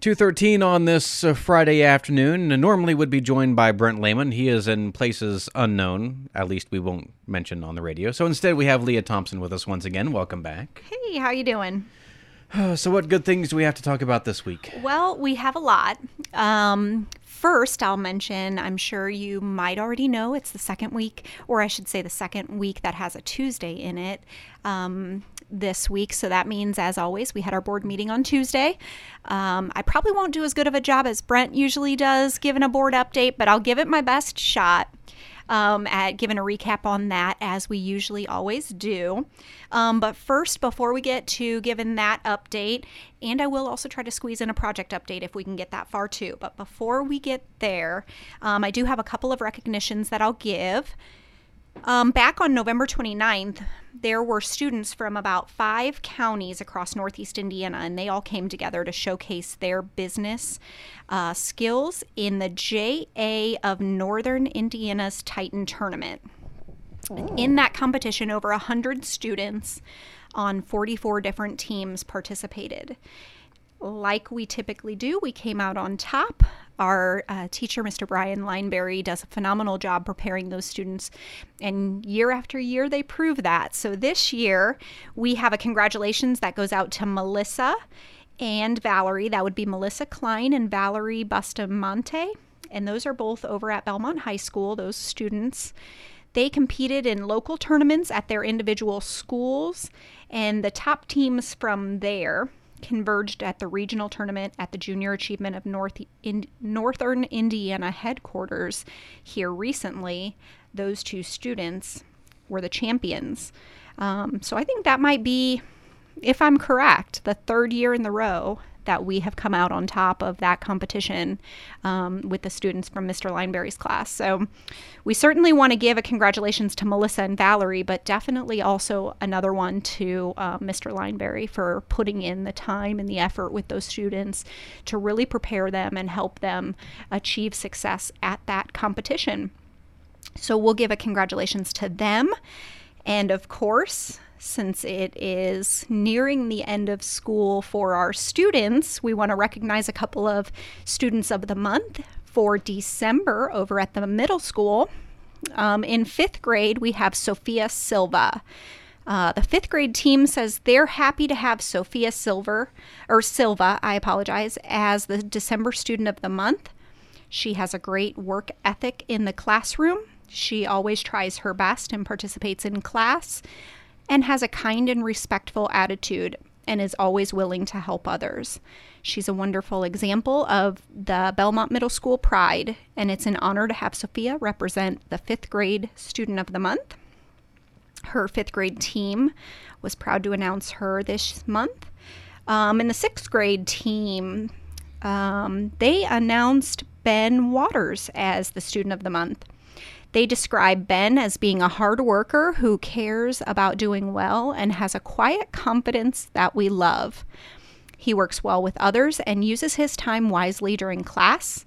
213 on this uh, Friday afternoon. And normally would be joined by Brent Lehman. He is in places unknown, at least we won't mention on the radio. So instead we have Leah Thompson with us once again. Welcome back. Hey, how you doing? So what good things do we have to talk about this week? Well, we have a lot. Um, first, I'll mention, I'm sure you might already know, it's the second week, or I should say the second week that has a Tuesday in it. Um, this week. So that means, as always, we had our board meeting on Tuesday. Um, I probably won't do as good of a job as Brent usually does giving a board update, but I'll give it my best shot. Um, at giving a recap on that as we usually always do. Um, but first, before we get to giving that update, and I will also try to squeeze in a project update if we can get that far too. But before we get there, um, I do have a couple of recognitions that I'll give. Um, back on November 29th, there were students from about five counties across Northeast Indiana, and they all came together to showcase their business uh, skills in the JA of Northern Indiana's Titan Tournament. In that competition, over 100 students on 44 different teams participated like we typically do, we came out on top. Our uh, teacher, Mr. Brian Lineberry, does a phenomenal job preparing those students, and year after year, they prove that. So this year, we have a congratulations that goes out to Melissa and Valerie. That would be Melissa Klein and Valerie Bustamante, and those are both over at Bellmont High School, those students. They competed in local tournaments at their individual schools, and the top teams from there converged at the regional tournament at the Junior Achievement of North in, Northern Indiana headquarters here recently. Those two students were the champions. Um, so I think that might be, if I'm correct, the third year in the row that we have come out on top of that competition um, with the students from Mr. Lineberry's class. So we certainly want to give a congratulations to Melissa and Valerie, but definitely also another one to uh, Mr. Lineberry for putting in the time and the effort with those students to really prepare them and help them achieve success at that competition. So we'll give a congratulations to them. And of course, since it is nearing the end of school for our students, we want to recognize a couple of students of the month for December over at the middle school. Um, in fifth grade, we have Sophia Silva. Uh, the fifth grade team says they're happy to have Sophia Silver or Silva, I apologize, as the December student of the month. She has a great work ethic in the classroom. She always tries her best and participates in class and has a kind and respectful attitude and is always willing to help others. She's a wonderful example of the Bellmont Middle School pride, and it's an honor to have Sophia represent the fifth grade student of the month. Her fifth grade team was proud to announce her this month. Um, and the sixth grade team, um, they announced Ben Waters as the student of the month. They describe Ben as being a hard worker who cares about doing well and has a quiet confidence that we love. He works well with others and uses his time wisely during class.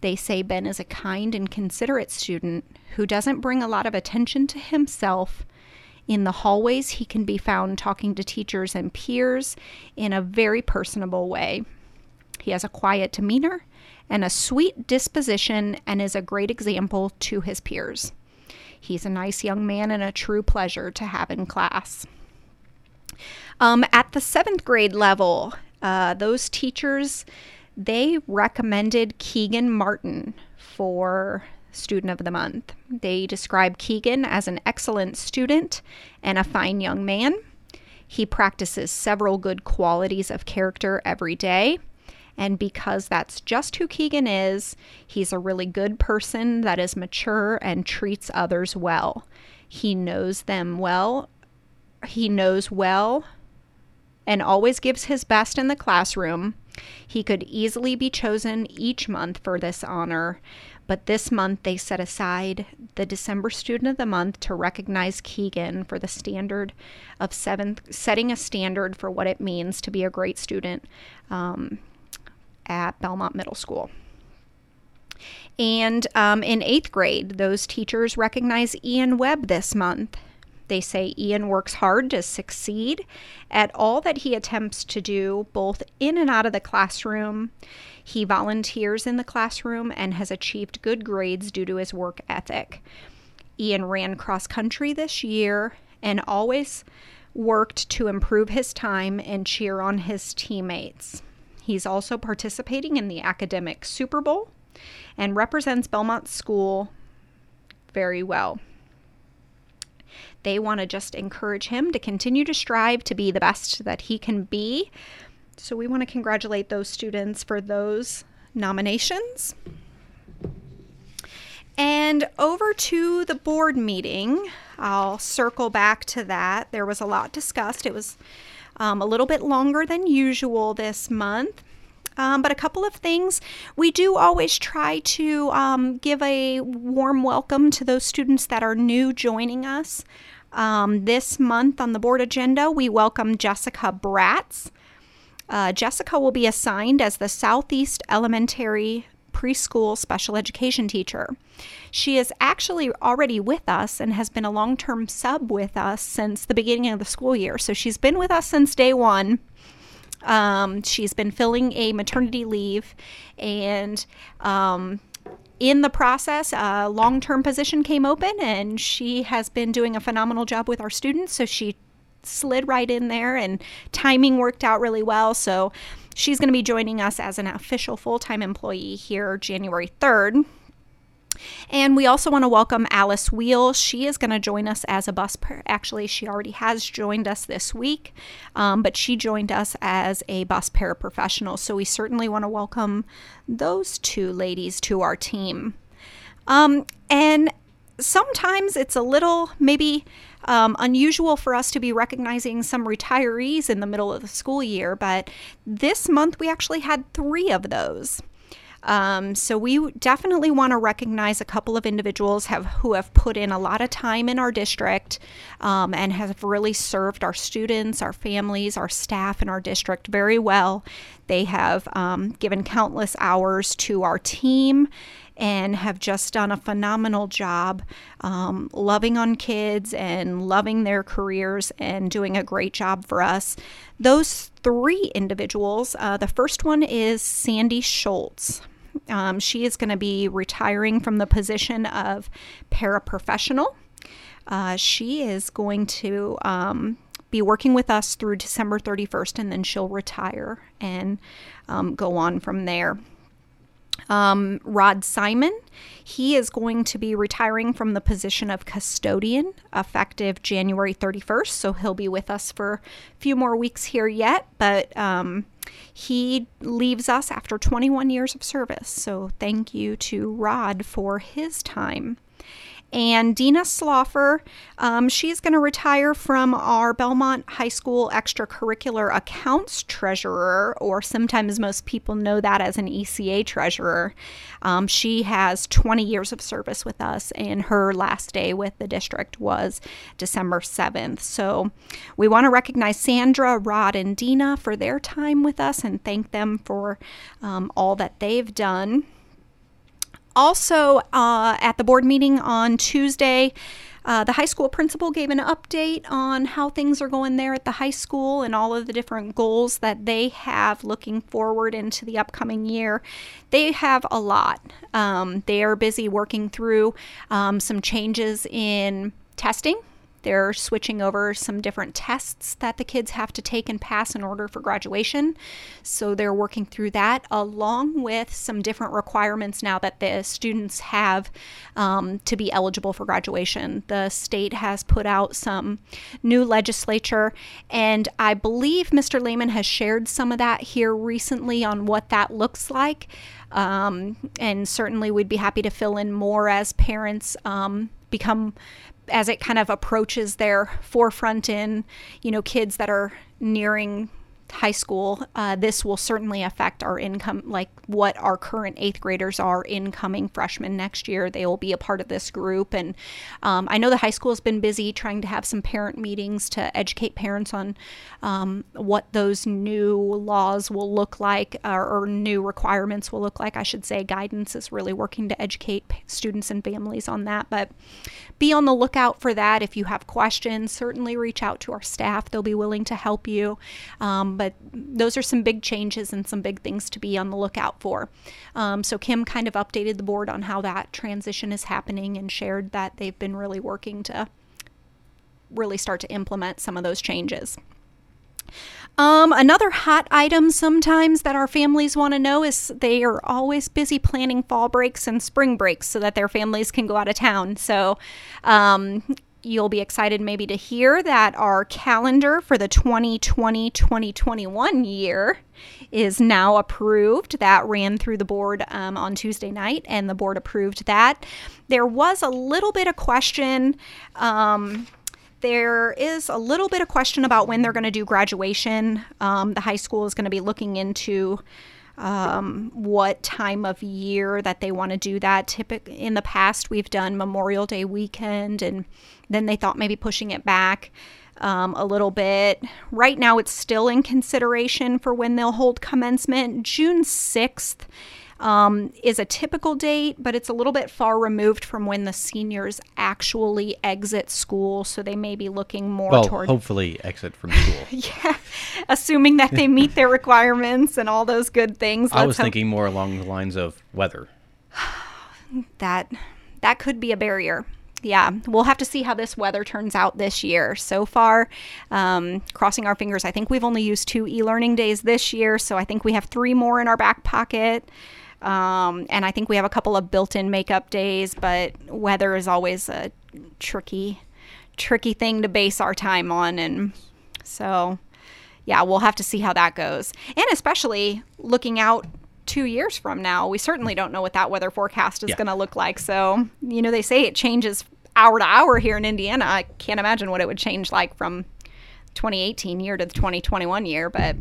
They say Ben is a kind and considerate student who doesn't bring a lot of attention to himself. In the hallways, he can be found talking to teachers and peers in a very personable way. He has a quiet demeanor and a sweet disposition and is a great example to his peers. He's a nice young man and a true pleasure to have in class. Um, at the seventh grade level, uh, those teachers they recommended Keegan Martin for Student of the Month. They describe Keegan as an excellent student and a fine young man. He practices several good qualities of character every day. And because that's just who Keegan is, he's a really good person that is mature and treats others well. He knows them well. He knows well and always gives his best in the classroom. He could easily be chosen each month for this honor, but this month they set aside the December Student of the Month to recognize Keegan for the standard of seventh, setting a standard for what it means to be a great student. Um, at Bellmont Middle School. And um, in eighth grade, those teachers recognize Ian Webb this month. They say Ian works hard to succeed at all that he attempts to do, both in and out of the classroom. He volunteers in the classroom and has achieved good grades due to his work ethic. Ian ran cross country this year and always worked to improve his time and cheer on his teammates. He's also participating in the academic Super Bowl and represents Bellmont School very well. They want to just encourage him to continue to strive to be the best that he can be. So we want to congratulate those students for those nominations. And over to the board meeting, I'll circle back to that. There was a lot discussed. It was um, a little bit longer than usual this month. Um, but a couple of things. We do always try to um, give a warm welcome to those students that are new joining us. Um, this month on the board agenda, we welcome Jessica Bratz. Uh, Jessica will be assigned as the Southeast Elementary preschool special education teacher. She is actually already with us and has been a long term sub with us since the beginning of the school year. So she's been with us since day one. Um, she's been filling a maternity leave, and um, in the process, a long term position came open, and she has been doing a phenomenal job with our students. So she slid right in there, and timing worked out really well. So she's going to be joining us as an official full time employee here January 3rd. And we also want to welcome Alice Wheel. She is going to join us as a bus. Per- Actually, she already has joined us this week, um, but she joined us as a bus paraprofessional. So we certainly want to welcome those two ladies to our team. Um, and sometimes it's a little maybe um, unusual for us to be recognizing some retirees in the middle of the school year, but this month we actually had three of those. Um, so we definitely want to recognize a couple of individuals have who have put in a lot of time in our district um, and have really served our students, our families, our staff, and our district very well. They have um, given countless hours to our team and have just done a phenomenal job um, loving on kids and loving their careers and doing a great job for us. Those three individuals, uh, the first one is Sandy Schultz. Um, she is going to be retiring from the position of paraprofessional. Uh, she is going to um, be working with us through December 31st, and then she'll retire and um, go on from there. Um, Rod Simon, he is going to be retiring from the position of custodian effective January 31st. So he'll be with us for a few more weeks here yet, but um, he leaves us after 21 years of service. So thank you to Rod for his time. And Dina Sloffer, um, she's going to retire from our Bellmont High School extracurricular accounts treasurer, or sometimes most people know that as an ECA treasurer. Um, she has 20 years of service with us, and her last day with the district was December 7th. So we want to recognize Sandra, Rod, and Dina for their time with us and thank them for um, all that they've done also, uh, at the board meeting on Tuesday, uh, the high school principal gave an update on how things are going there at the high school and all of the different goals that they have looking forward into the upcoming year. They have a lot. Um, they are busy working through um, some changes in testing they're switching over some different tests that the kids have to take and pass in order for graduation. So they're working through that along with some different requirements now that the students have um, to be eligible for graduation. The state has put out some new legislature, and I believe Mr. Lehman has shared some of that here recently on what that looks like. Um, and certainly, we'd be happy to fill in more as parents um, become as it kind of approaches their forefront in you know kids that are nearing high school, uh, this will certainly affect our income, like what our current eighth graders are incoming freshmen next year. They will be a part of this group. And um, I know the high school has been busy trying to have some parent meetings to educate parents on um, what those new laws will look like or, or, new requirements will look like. I should say, guidance is really working to educate students and families on that. But be on the lookout for that. If you have questions, certainly reach out to our staff, they'll be willing to help you. Um, but those are some big changes and some big things to be on the lookout for. Um, so Kim kind of updated the board on how that transition is happening and shared that they've been really working to really start to implement some of those changes. Um, another hot item sometimes that our families want to know is they are always busy planning fall breaks and spring breaks so that their families can go out of town. So, um, you'll be excited maybe to hear that our calendar for the 2020 2021 year is now approved. That ran through the board um, on Tuesday night, and the board approved that. There was a little bit of question. Um, there is a little bit of question about when they're going to do graduation. Um, the high school is going to be looking into um, what time of year that they want to do that. Typically, in the past, we've done Memorial Day weekend, and then they thought maybe pushing it back um, a little bit. Right now, it's still in consideration for when they'll hold commencement. June 6th um, is a typical date, but it's a little bit far removed from when the seniors actually exit school. So they may be looking more well, toward. hopefully, exit from school. yeah, assuming that they meet their requirements and all those good things. I was hope. thinking more along the lines of weather. that that could be a barrier yeah, we'll have to see how this weather turns out this year. So far, um, crossing our fingers, I think we've only used two e learning days this year, so I think we have three more in our back pocket. Um, and I think we have a couple of built-in makeup days, but weather is always a tricky, tricky thing to base our time on, and so yeah, we'll have to see how that goes. And especially looking out two years from now, we certainly don't know what that weather forecast is yeah. going to look like. So you know, they say it changes hour to hour here in Indiana. I can't imagine what it would change like from 2018 year to the 2021 year, but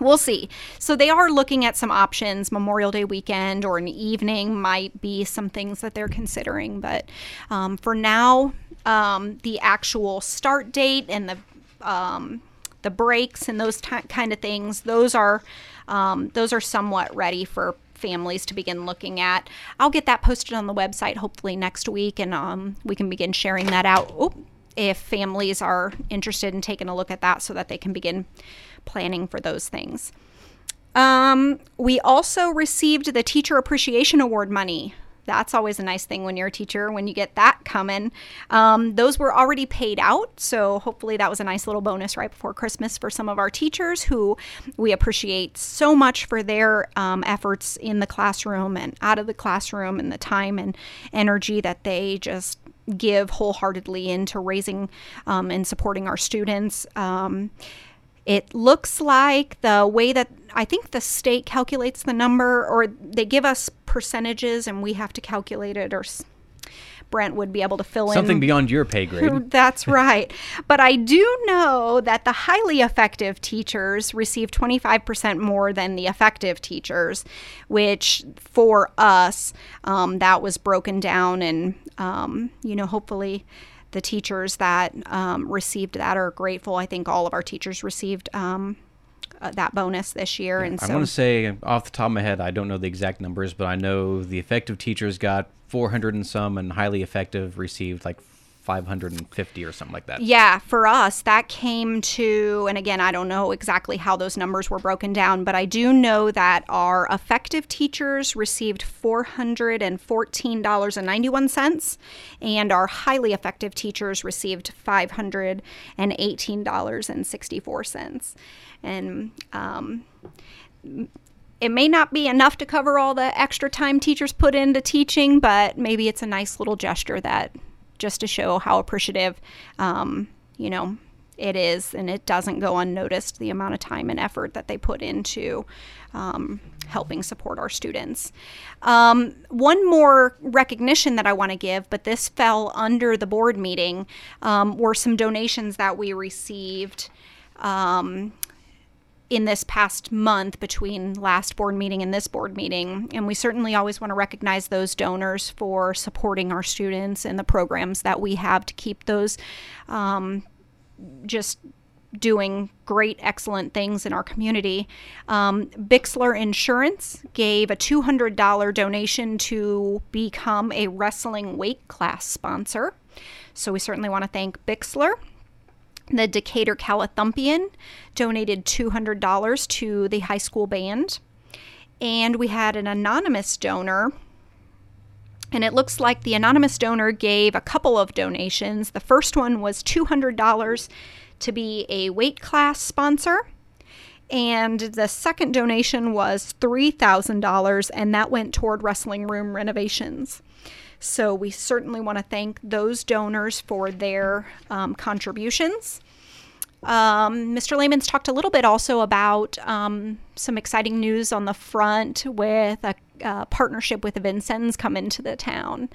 We'll see. So they are looking at some options. Memorial Day weekend or an evening might be some things that they're considering. But um, for now, um, the actual start date and the um, the breaks and those t- kind of things, those are um, those are somewhat ready for families to begin looking at. I'll get that posted on the website hopefully next week, and um, we can begin sharing that out. Oh, if families are interested in taking a look at that so that they can begin planning for those things. Um, we also received the Teacher Appreciation Award money. That's always a nice thing when you're a teacher, when you get that coming. Um, those were already paid out, so hopefully that was a nice little bonus right before Christmas for some of our teachers who we appreciate so much for their um, efforts in the classroom and out of the classroom and the time and energy that they just give wholeheartedly into raising um, and supporting our students. Um, it looks like the way that I think the state calculates the number, or they give us percentages and we have to calculate it, or Brent would be able to fill Something in. Something beyond your pay grade. That's right. but I do know that the highly effective teachers receive 25% more than the effective teachers, which for us, um, that was broken down and, um, you know, hopefully the teachers that um, received that are grateful. I think all of our teachers received um, uh, that bonus this year. Yeah, and so, I want to say off the top of my head, I don't know the exact numbers, but I know the effective teachers got 400 and some, and highly effective received like 550 or something like that. Yeah, for us, that came to, and again, I don't know exactly how those numbers were broken down, but I do know that our effective teachers received $414.91, and our highly effective teachers received $518.64. And, um, it may not be enough to cover all the extra time teachers put into teaching, but maybe it's a nice little gesture that just to show how appreciative, um, you know, it is, and it doesn't go unnoticed the amount of time and effort that they put into um, helping support our students. Um, one more recognition that I want to give, but this fell under the board meeting, um, were some donations that we received. In this past month between last board meeting and this board meeting. And we certainly always want to recognize those donors for supporting our students and the programs that we have to keep those um, just doing great, excellent things in our community. Um, Bixler Insurance gave a $200 donation to become a wrestling weight class sponsor. So we certainly want to thank Bixler. The Decatur Callithumpian donated $200 to the high school band. And we had an anonymous donor. And it looks like the anonymous donor gave a couple of donations. The first one was $200 to be a weight class sponsor. And the second donation was $3,000, and that went toward wrestling room renovations. So we certainly want to thank those donors for their um, contributions. Um, Mr. Lehman's talked a little bit also about um, some exciting news on the front with a, partnership with Vincennes coming to the town.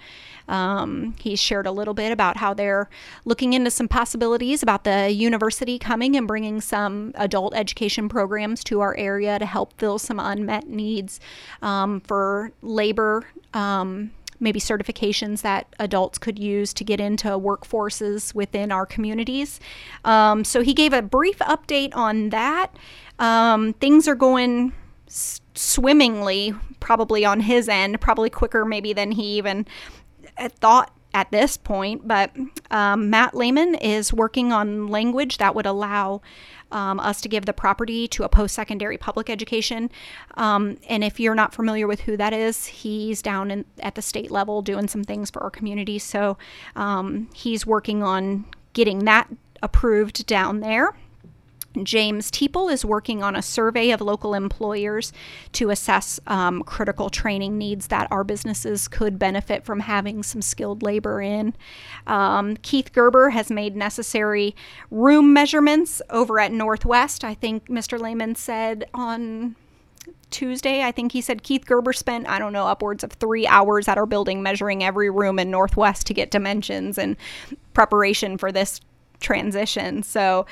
Um, he shared a little bit about how they're looking into some possibilities about the university coming and bringing some adult education programs to our area to help fill some unmet needs um, for labor um, maybe certifications that adults could use to get into workforces within our communities. Um, so he gave a brief update on that. Um, things are going s- swimmingly, probably on his end, probably quicker maybe than he even thought at this point, but um, Matt Lehman is working on language that would allow um, us to give the property to a post secondary public education. Um, and if you're not familiar with who that is, he's down in, at the state level doing some things for our community. So um, he's working on getting that approved down there. James Teeple is working on a survey of local employers to assess um, critical training needs that our businesses could benefit from having some skilled labor in. Um, Keith Gerber has made necessary room measurements over at Northwest. I think Mr. Lehman said on Tuesday, I think he said Keith Gerber spent, I don't know, upwards of three hours at our building measuring every room in Northwest to get dimensions and preparation for this transition. So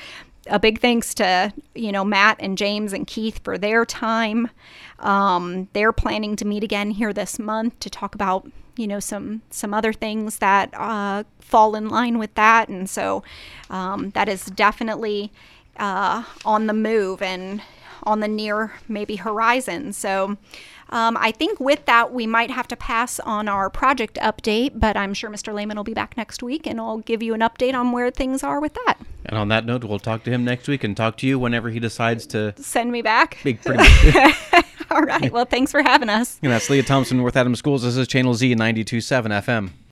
a big thanks to you know Matt and James and Keith for their time. Um, they're planning to meet again here this month to talk about you know some some other things that uh, fall in line with that, and so um, that is definitely uh, on the move and on the near maybe horizon. So um, I think with that, we might have to pass on our project update, but I'm sure Mr. Lehman will be back next week and I'll give you an update on where things are with that. And on that note, we'll talk to him next week and talk to you whenever he decides to send me back. Be pretty much. All right. Well, thanks for having us. And that's Leah Thompson, North Adams Schools. This is Channel Z 92.7 FM.